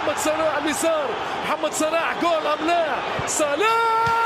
محمد صلاح اليسار محمد صلاح جول ام لا صلاح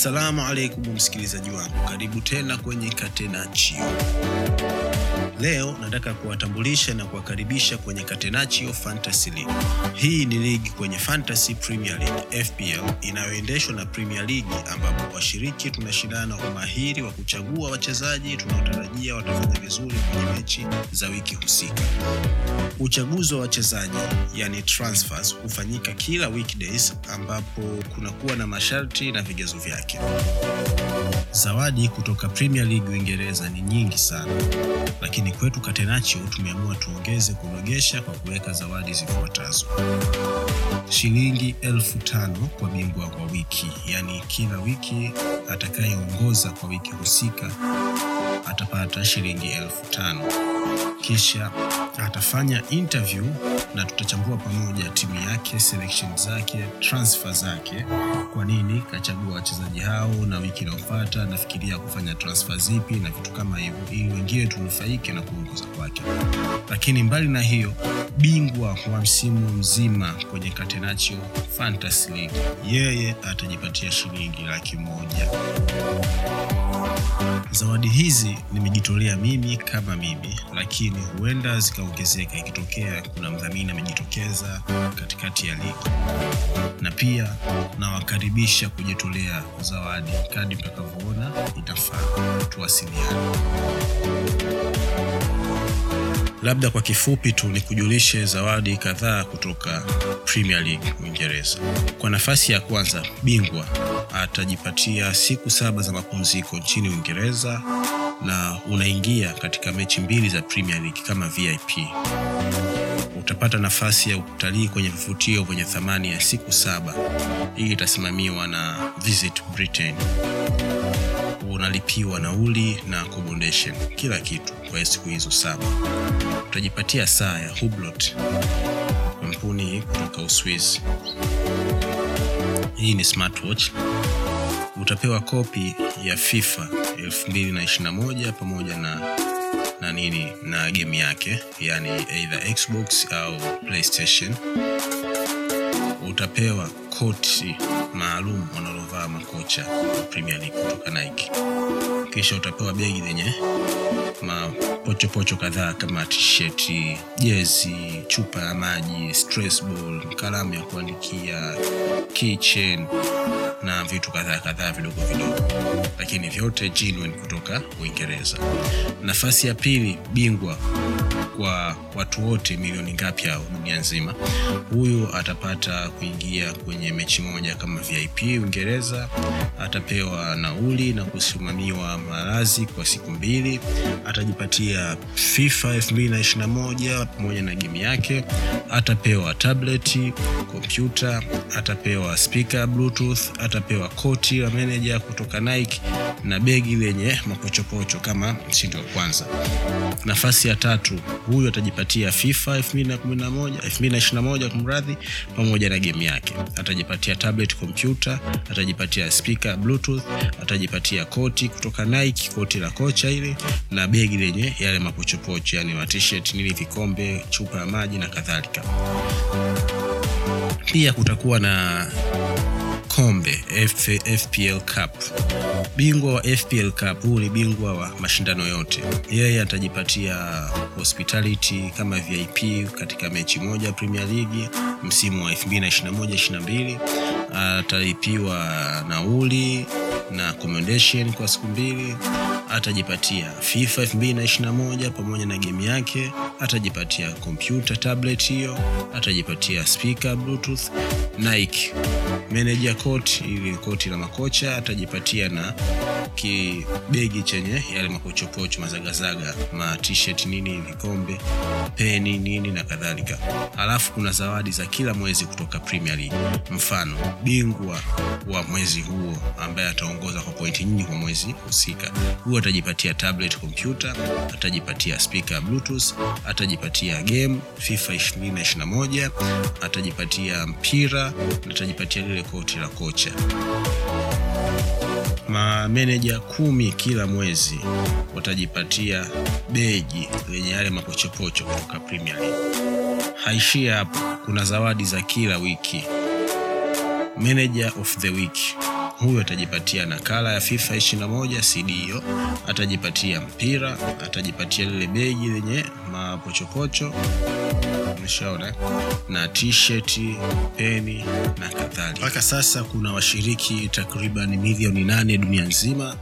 Assalamu alaikum msikilizaji wangu, karibu tena kwenye Katenachio. Leo nataka kuwatambulisha na kuwakaribisha kwenye Katenachio Fantasy League. Hii ni ligi kwenye Fantasy Premier League FPL inayoendeshwa na Premier League, ambapo washiriki tunashindana umahiri wa kuchagua wachezaji tunaotarajia watafanya vizuri kwenye mechi za wiki husika. Uchaguzi wa wachezaji yani transfers hufanyika kila weekdays, ambapo kunakuwa na masharti na vigezo vyake. Zawadi kutoka Premier League Uingereza ni nyingi sana, lakini kwetu Catenaccio tumeamua tuongeze kunogesha kwa kuweka zawadi zifuatazo: shilingi elfu tano kwa bingwa kwa wiki, yaani kila wiki atakayeongoza kwa wiki husika atapata shilingi elfu tano. Kisha atafanya interview na tutachambua pamoja timu yake, selection zake, transfer zake, kwa nini kachagua wachezaji hao, na wiki inayofuata nafikiria kufanya transfer zipi na vitu kama hivyo, ili wengine tunufaike na kuongoza kwake. Lakini mbali na hiyo, bingwa wa msimu mzima kwenye Catenaccio Fantasy League yeye atajipatia shilingi laki moja. Zawadi hizi nimejitolea mimi kama mimi, lakini huenda zikaongezeka ikitokea kuna mdhamini amejitokeza katikati ya ligi, na pia nawakaribisha kujitolea zawadi. Kadi mtakavyoona itafaa, tuwasiliane. Labda kwa kifupi tu ni kujulishe zawadi kadhaa kutoka Premier League Uingereza. Kwa nafasi ya kwanza, bingwa atajipatia siku saba za mapumziko nchini Uingereza na unaingia katika mechi mbili za Premier League kama VIP. Utapata nafasi ya utalii kwenye vivutio vyenye thamani ya siku saba. Hii itasimamiwa na Visit Britain. Unalipiwa nauli na accommodation, kila kitu kwa siku hizo saba. Utajipatia saa ya Hublot, kampuni kutoka Uswizi. Hii ni smartwatch. Utapewa kopi ya FIFA 2021 pamoja na na nini na game yake, yani either Xbox au PlayStation. Utapewa koti maalum wanalovaa makocha wa Premier League kutoka Nike. Kisha utapewa begi lenye mapochopocho kadhaa kama t-shirt, jezi, chupa ya maji, stress kalamu ya kuandikia, keychain na vitu kadhaa kadhaa vidogo vidogo, lakini vyote genuine kutoka Uingereza. Nafasi ya pili, bingwa kwa watu wote milioni ngapi hao dunia nzima, huyu atapata kuingia kwenye mechi moja kama VIP Uingereza. Atapewa nauli na kusimamiwa malazi kwa siku mbili. Atajipatia FIFA 2021 pamoja na game yake. Atapewa tableti, kompyuta, atapewa speaker bluetooth, atapewa koti la meneja kutoka Nike na begi lenye mapochopocho kama mshindi wa kwanza. Nafasi ya tatu, huyu atajipatia FIFA 2011 2021 kumradhi, pamoja na game yake. Atajipatia tablet, kompyuta, atajipatia speaker bluetooth, atajipatia koti kutoka Nike, koti la kocha ile na begi lenye yale mapochopocho, yani ma t-shirt nini, vikombe, chupa ya maji na kadhalika. Pia kutakuwa na kombe F, FPL Cup. Bingwa wa FPL Cup huu ni bingwa wa mashindano yote. Yeye atajipatia hospitality kama VIP katika mechi moja Premier League msimu wa 2021-22. Atalipiwa nauli na accommodation kwa siku mbili. Atajipatia FIFA 2021 pamoja na game yake. Atajipatia kompyuta tablet hiyo. Atajipatia speaker bluetooth, Nike manager coat, ili koti la makocha. Atajipatia na kibegi chenye yale mapochopocho mazagazaga ma nini vikombe peni nini na kadhalika. Halafu kuna zawadi za kila mwezi kutoka premier league. Mfano bingwa wa mwezi huo ambaye ataongoza kwa pointi nyingi kwa mwezi husika. Huo atajipatia tablet kompyuta atajipatia spika ya bluetooth atajipatia game fifa 221 atajipatia mpira na atajipatia lile koti la kocha mameneja kumi kila mwezi watajipatia beji lenye yale mapochopocho kutoka premier league. Haishia hapo kuna zawadi za kila wiki. Manager of the week huyo atajipatia nakala ya fifa 21 cd hiyo atajipatia mpira atajipatia lile beji lenye mapochopocho umeshaona na t-shirt peni na kadhalika. Mpaka sasa kuna washiriki takriban milioni nane dunia nzima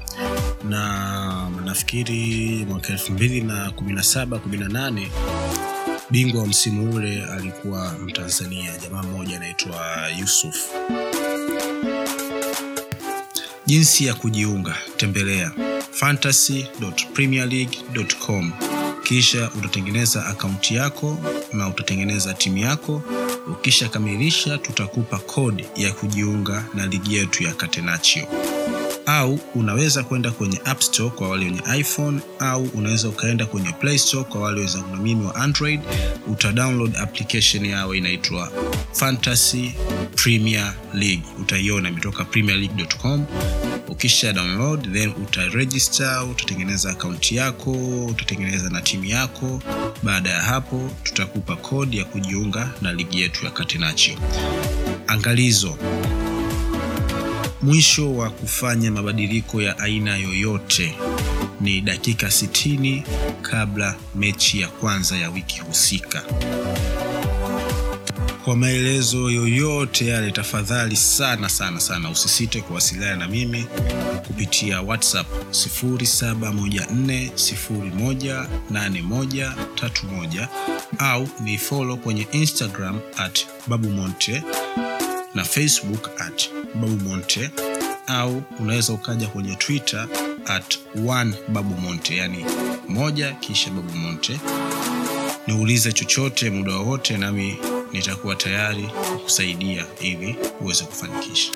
na nafikiri mwaka 2017 18 bingwa wa msimu ule alikuwa mtanzania. Jamaa mmoja anaitwa yusuf. Jinsi ya kujiunga tembelea fantasy.premierleague.com kisha utatengeneza akaunti yako na utatengeneza timu yako. Ukishakamilisha tutakupa kodi ya kujiunga na ligi yetu ya catenaccio au unaweza kwenda kwenye app store kwa wale wenye iphone au unaweza ukaenda kwenye play store kwa wale weza kuna mimi wa android uta download application yao inaitwa fantasy premier league. Utaiona imetoka premierleague.com ukisha download then utaregister utatengeneza akaunti yako utatengeneza na timu yako. Baada ya hapo tutakupa kodi ya kujiunga na ligi yetu ya catenaccio angalizo mwisho wa kufanya mabadiliko ya aina yoyote ni dakika 60 kabla mechi ya kwanza ya wiki husika. Kwa maelezo yoyote yale tafadhali sana sana sana usisite kuwasiliana na mimi kupitia whatsapp 0714018131 au ni follow kwenye instagram at babumonte na facebook at babumonte au unaweza ukaja kwenye twitter at one babumonte yani moja kisha babumonte. Niulize chochote muda wowote nami nitakuwa tayari kukusaidia ili uweze kufanikisha